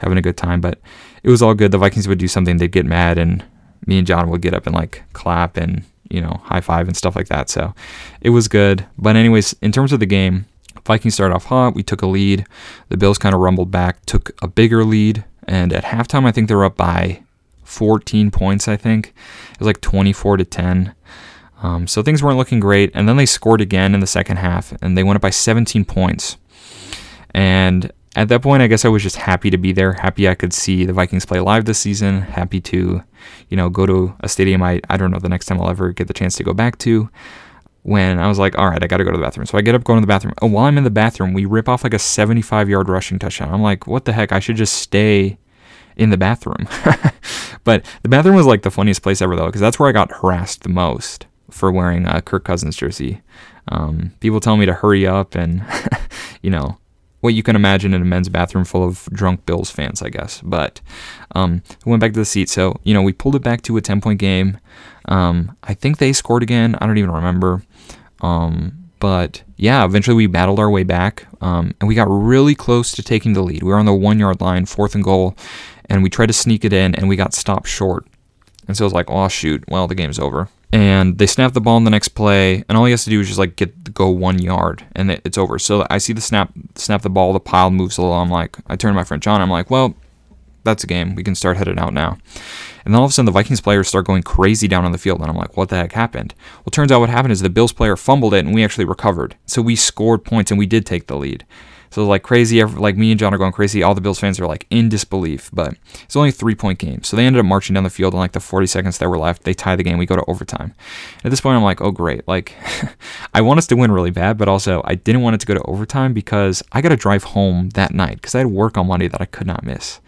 having a good time, but it was all good. The Vikings would do something, they'd get mad and me and John would get up and like clap and you know high five and stuff like that. So it was good. But anyways, in terms of the game, Vikings started off hot. We took a lead. The Bills kind of rumbled back, took a bigger lead, and at halftime I think they were up by 14 points. I think it was like 24 to 10. Um, so things weren't looking great. And then they scored again in the second half, and they went up by 17 points. And at that point, I guess I was just happy to be there, happy I could see the Vikings play live this season, happy to, you know, go to a stadium I, I don't know the next time I'll ever get the chance to go back to. When I was like, all right, I got to go to the bathroom. So I get up, go to the bathroom. Oh, while I'm in the bathroom, we rip off like a 75 yard rushing touchdown. I'm like, what the heck? I should just stay in the bathroom. [laughs] but the bathroom was like the funniest place ever, though, because that's where I got harassed the most for wearing a Kirk Cousins jersey. Um, people tell me to hurry up and, [laughs] you know, what you can imagine in a men's bathroom full of drunk Bills fans, I guess. But um, went back to the seat. So, you know, we pulled it back to a 10 point game. Um, I think they scored again. I don't even remember. Um, but yeah, eventually we battled our way back um, and we got really close to taking the lead. We were on the one yard line, fourth and goal, and we tried to sneak it in and we got stopped short. And so I was like, oh, shoot, well, the game's over and they snap the ball in the next play, and all he has to do is just like get go one yard, and it's over. So I see the snap, snap the ball, the pile moves a little. I'm like, I turn to my friend John. I'm like, well, that's a game. We can start heading out now. And then all of a sudden, the Vikings players start going crazy down on the field, and I'm like, what the heck happened? Well, turns out what happened is the Bills player fumbled it, and we actually recovered. So we scored points, and we did take the lead. So like crazy, like me and John are going crazy. All the Bills fans are like in disbelief, but it's only a three point game. So they ended up marching down the field in like the 40 seconds that were left. They tie the game. We go to overtime. At this point, I'm like, oh great. Like [laughs] I want us to win really bad, but also I didn't want it to go to overtime because I got to drive home that night because I had work on Monday that I could not miss.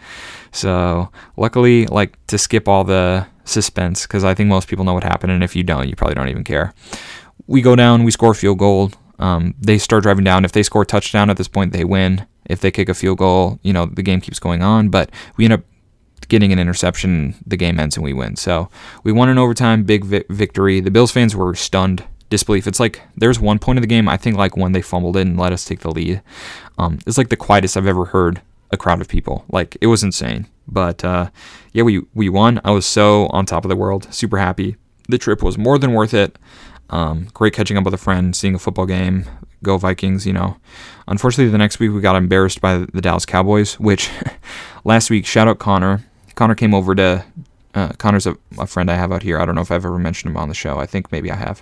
So luckily, like to skip all the suspense because I think most people know what happened, and if you don't, you probably don't even care. We go down, we score a field goal. Um, they start driving down. If they score a touchdown at this point, they win. If they kick a field goal, you know the game keeps going on. But we end up getting an interception. The game ends and we win. So we won in overtime. Big vi- victory. The Bills fans were stunned disbelief. It's like there's one point of the game I think like when they fumbled it and let us take the lead. Um, it's like the quietest I've ever heard a crowd of people. Like it was insane. But uh, yeah, we we won. I was so on top of the world, super happy. The trip was more than worth it. Um, great catching up with a friend, seeing a football game. Go Vikings, you know. Unfortunately, the next week we got embarrassed by the Dallas Cowboys, which [laughs] last week, shout out Connor. Connor came over to, uh, Connor's a, a friend I have out here. I don't know if I've ever mentioned him on the show. I think maybe I have.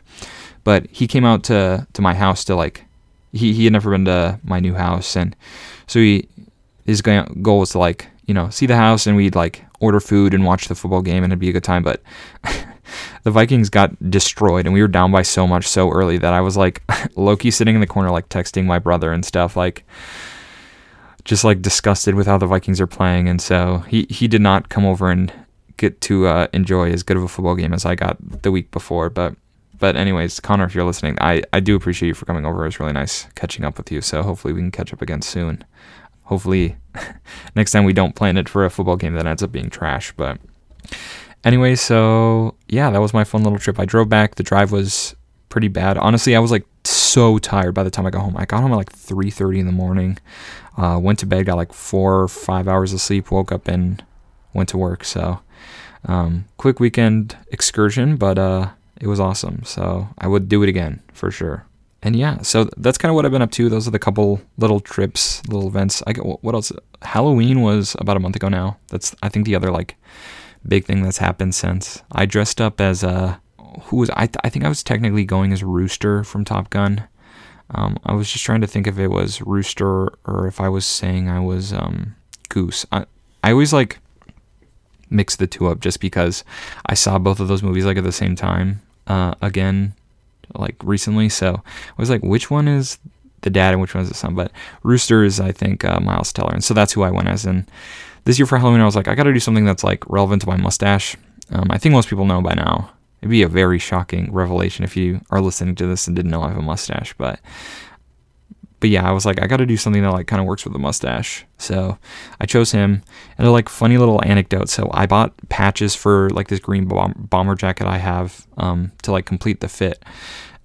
But he came out to, to my house to like, he, he had never been to my new house. And so he, his goal was to like you know see the house and we'd like order food and watch the football game and it'd be a good time but [laughs] the vikings got destroyed and we were down by so much so early that i was like [laughs] loki sitting in the corner like texting my brother and stuff like just like disgusted with how the vikings are playing and so he he did not come over and get to uh, enjoy as good of a football game as i got the week before but but anyways, Connor, if you're listening, I, I do appreciate you for coming over. It was really nice catching up with you. So hopefully we can catch up again soon hopefully [laughs] next time we don't plan it for a football game that ends up being trash. But anyway, so yeah, that was my fun little trip. I drove back. The drive was pretty bad. Honestly, I was like so tired by the time I got home. I got home at like 3:30 in the morning. Uh, went to bed, got like four or five hours of sleep. Woke up and went to work. So um, quick weekend excursion, but uh, it was awesome. So I would do it again for sure and yeah, so that's kind of what I've been up to. Those are the couple little trips, little events. I get what else? Halloween was about a month ago now. That's I think the other like big thing that's happened since. I dressed up as a who was I? Th- I think I was technically going as Rooster from Top Gun. Um, I was just trying to think if it was Rooster or if I was saying I was um, Goose. I I always like mix the two up just because I saw both of those movies like at the same time uh, again like recently. So I was like, which one is the dad and which one is the son? But Rooster is, I think, uh, Miles Teller. And so that's who I went as. And this year for Halloween, I was like, I got to do something that's like relevant to my mustache. Um, I think most people know by now. It'd be a very shocking revelation if you are listening to this and didn't know I have a mustache. But but yeah, I was like, I got to do something that like kind of works with the mustache. So I chose him. And a like funny little anecdote. So I bought patches for like this green bom- bomber jacket I have um, to like complete the fit.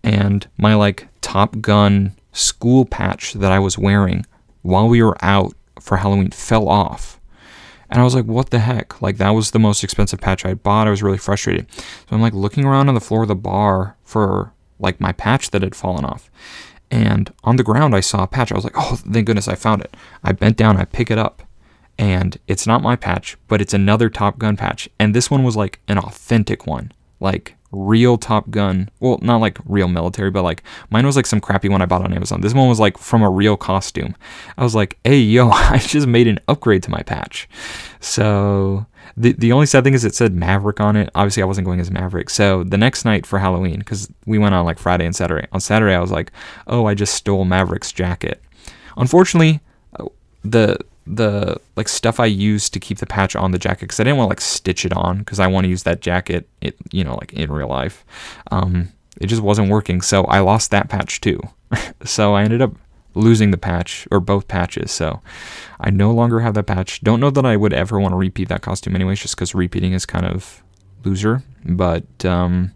And my like Top Gun school patch that I was wearing while we were out for Halloween fell off. And I was like, what the heck? Like, that was the most expensive patch I bought. I was really frustrated. So I'm like looking around on the floor of the bar for like my patch that had fallen off. And on the ground, I saw a patch. I was like, oh, thank goodness I found it. I bent down, I pick it up, and it's not my patch, but it's another Top Gun patch. And this one was like an authentic one, like real Top Gun. Well, not like real military, but like mine was like some crappy one I bought on Amazon. This one was like from a real costume. I was like, hey, yo, [laughs] I just made an upgrade to my patch. So the the only sad thing is it said Maverick on it. Obviously, I wasn't going as Maverick. So the next night for Halloween, because we went on like Friday and Saturday. On Saturday, I was like, oh, I just stole Maverick's jacket. Unfortunately, uh, the the like stuff I used to keep the patch on the jacket because I didn't want to like stitch it on because I want to use that jacket, it you know, like in real life. Um, it just wasn't working, so I lost that patch too. [laughs] so I ended up losing the patch or both patches. So I no longer have that patch. Don't know that I would ever want to repeat that costume anyways, just because repeating is kind of loser. But um,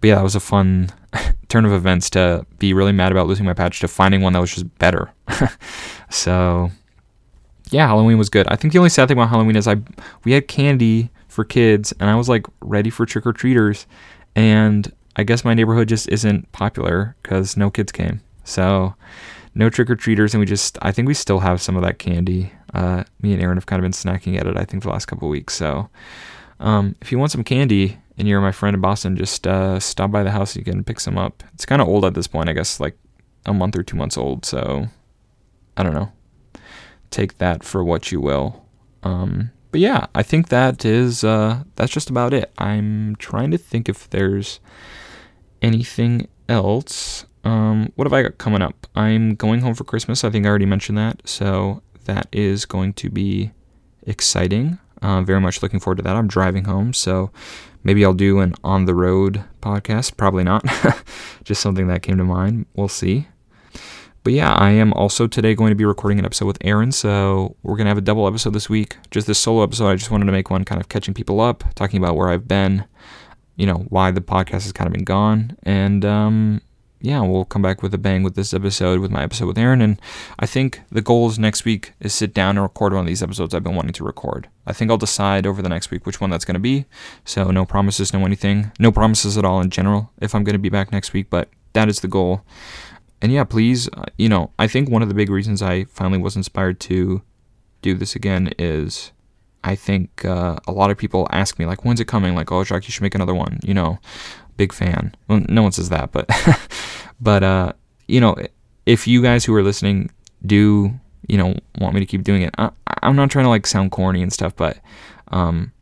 but yeah, that was a fun [laughs] turn of events to be really mad about losing my patch to finding one that was just better. [laughs] so yeah, Halloween was good. I think the only sad thing about Halloween is I we had candy for kids and I was like ready for trick or treaters and I guess my neighborhood just isn't popular cuz no kids came. So no trick or treaters, and we just I think we still have some of that candy. Uh, me and Aaron have kind of been snacking at it. I think the last couple weeks. So um, if you want some candy and you're my friend in Boston, just uh, stop by the house. And you can pick some up. It's kind of old at this point, I guess, like a month or two months old. So I don't know. Take that for what you will. Um, but yeah, I think that is uh, that's just about it. I'm trying to think if there's anything else. Um, what have I got coming up? I'm going home for Christmas. I think I already mentioned that, so that is going to be exciting. Uh, very much looking forward to that. I'm driving home, so maybe I'll do an on the road podcast. Probably not. [laughs] Just something that came to mind. We'll see. But yeah, I am also today going to be recording an episode with Aaron, so we're going to have a double episode this week. Just this solo episode, I just wanted to make one kind of catching people up, talking about where I've been, you know, why the podcast has kind of been gone, and um, yeah, we'll come back with a bang with this episode, with my episode with Aaron. And I think the goals next week is sit down and record one of these episodes I've been wanting to record. I think I'll decide over the next week which one that's going to be. So no promises, no anything, no promises at all in general if I'm going to be back next week, but that is the goal. And yeah, please, uh, you know, I think one of the big reasons I finally was inspired to do this again is I think uh, a lot of people ask me, like, when's it coming? Like, oh, Jacques, you should make another one. You know, big fan. Well, no one says that, but [laughs] but uh, you know, if you guys who are listening do you know want me to keep doing it, I, am not trying to like sound corny and stuff, but um,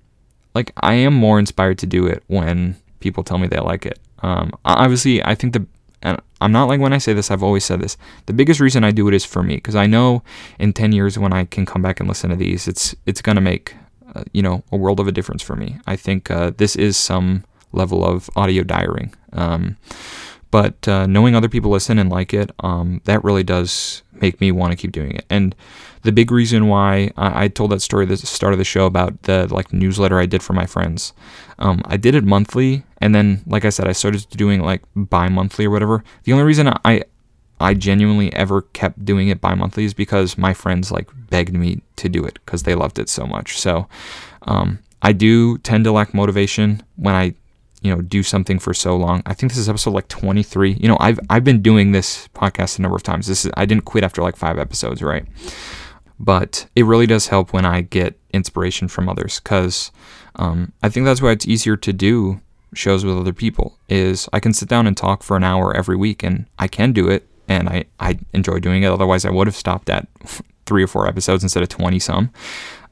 like I am more inspired to do it when people tell me they like it. Um, obviously, I think the I'm not like when I say this, I've always said this. The biggest reason I do it is for me because I know in 10 years when I can come back and listen to these, it's it's gonna make uh, you know a world of a difference for me. I think uh, this is some level of audio diarying. Um, but uh, knowing other people listen and like it, um, that really does make me want to keep doing it. And the big reason why I, I, told that story at the start of the show about the like newsletter I did for my friends, um, I did it monthly, and then like I said, I started doing like bi-monthly or whatever. The only reason I I genuinely ever kept doing it bi-monthly is because my friends like begged me to do it because they loved it so much. So um, I do tend to lack motivation when I you know do something for so long. I think this is episode like 23. You know, I've I've been doing this podcast a number of times. This is I didn't quit after like 5 episodes, right? But it really does help when I get inspiration from others cuz um, I think that's why it's easier to do shows with other people is I can sit down and talk for an hour every week and I can do it and I, I enjoy doing it. Otherwise I would have stopped at [laughs] three or four episodes instead of 20 some.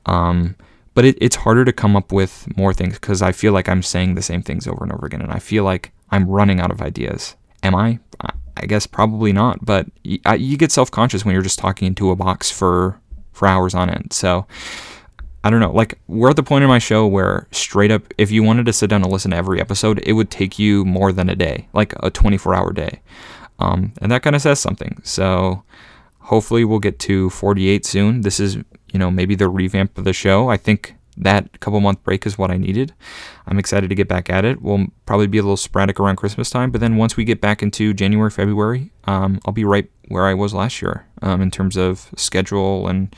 Um, but it, it's harder to come up with more things because I feel like I'm saying the same things over and over again, and I feel like I'm running out of ideas. Am I? I guess probably not, but you get self conscious when you're just talking into a box for for hours on end. So I don't know. Like we're at the point in my show where straight up, if you wanted to sit down and listen to every episode, it would take you more than a day, like a 24 hour day, um, and that kind of says something. So hopefully we'll get to 48 soon. This is you know, maybe the revamp of the show. I think that couple month break is what I needed. I'm excited to get back at it. We'll probably be a little sporadic around Christmas time, but then once we get back into January, February, um, I'll be right where I was last year um, in terms of schedule and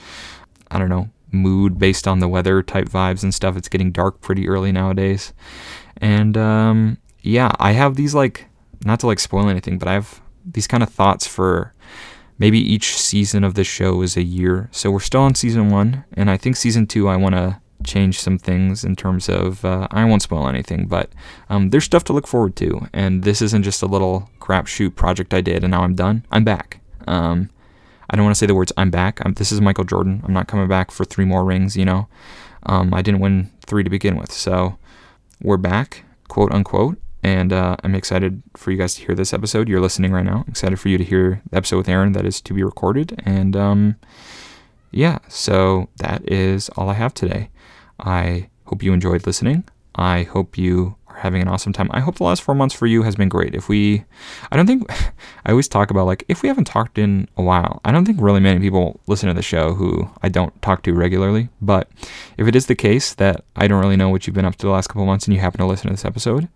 I don't know mood based on the weather type vibes and stuff. It's getting dark pretty early nowadays, and um, yeah, I have these like not to like spoil anything, but I have these kind of thoughts for maybe each season of the show is a year. So we're still on season one, and I think season two, I want to change some things in terms of uh, I won't spoil anything, but um, there's stuff to look forward to. And this isn't just a little crapshoot project I did and now I'm done. I'm back. Um, I don't want to say the words "I'm back." I'm, this is Michael Jordan. I'm not coming back for three more rings. You know, um, I didn't win three to begin with, so we're back, quote unquote. And uh, I'm excited for you guys to hear this episode. You're listening right now. I'm excited for you to hear the episode with Aaron that is to be recorded. And um, yeah, so that is all I have today. I hope you enjoyed listening. I hope you having an awesome time. I hope the last four months for you has been great. If we, I don't think, [laughs] I always talk about like, if we haven't talked in a while, I don't think really many people listen to the show who I don't talk to regularly. But if it is the case that I don't really know what you've been up to the last couple months and you happen to listen to this episode,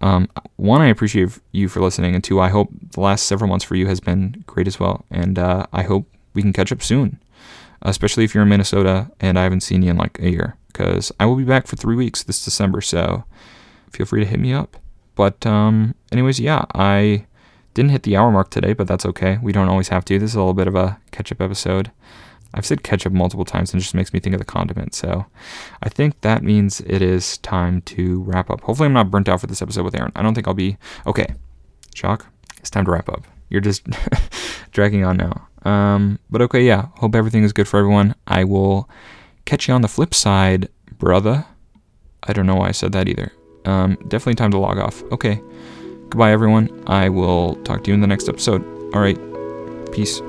um, one, I appreciate you for listening, and two, I hope the last several months for you has been great as well. And uh, I hope we can catch up soon, especially if you're in Minnesota and I haven't seen you in like a year, because I will be back for three weeks this December. So feel free to hit me up. But um, anyways, yeah, I didn't hit the hour mark today, but that's okay. We don't always have to. This is a little bit of a catch up episode. I've said ketchup multiple times and it just makes me think of the condiment. So I think that means it is time to wrap up. Hopefully, I'm not burnt out for this episode with Aaron. I don't think I'll be. Okay, Jacques, it's time to wrap up. You're just [laughs] dragging on now. Um, but okay, yeah. Hope everything is good for everyone. I will catch you on the flip side, brother. I don't know why I said that either. Um, definitely time to log off. Okay. Goodbye, everyone. I will talk to you in the next episode. All right. Peace.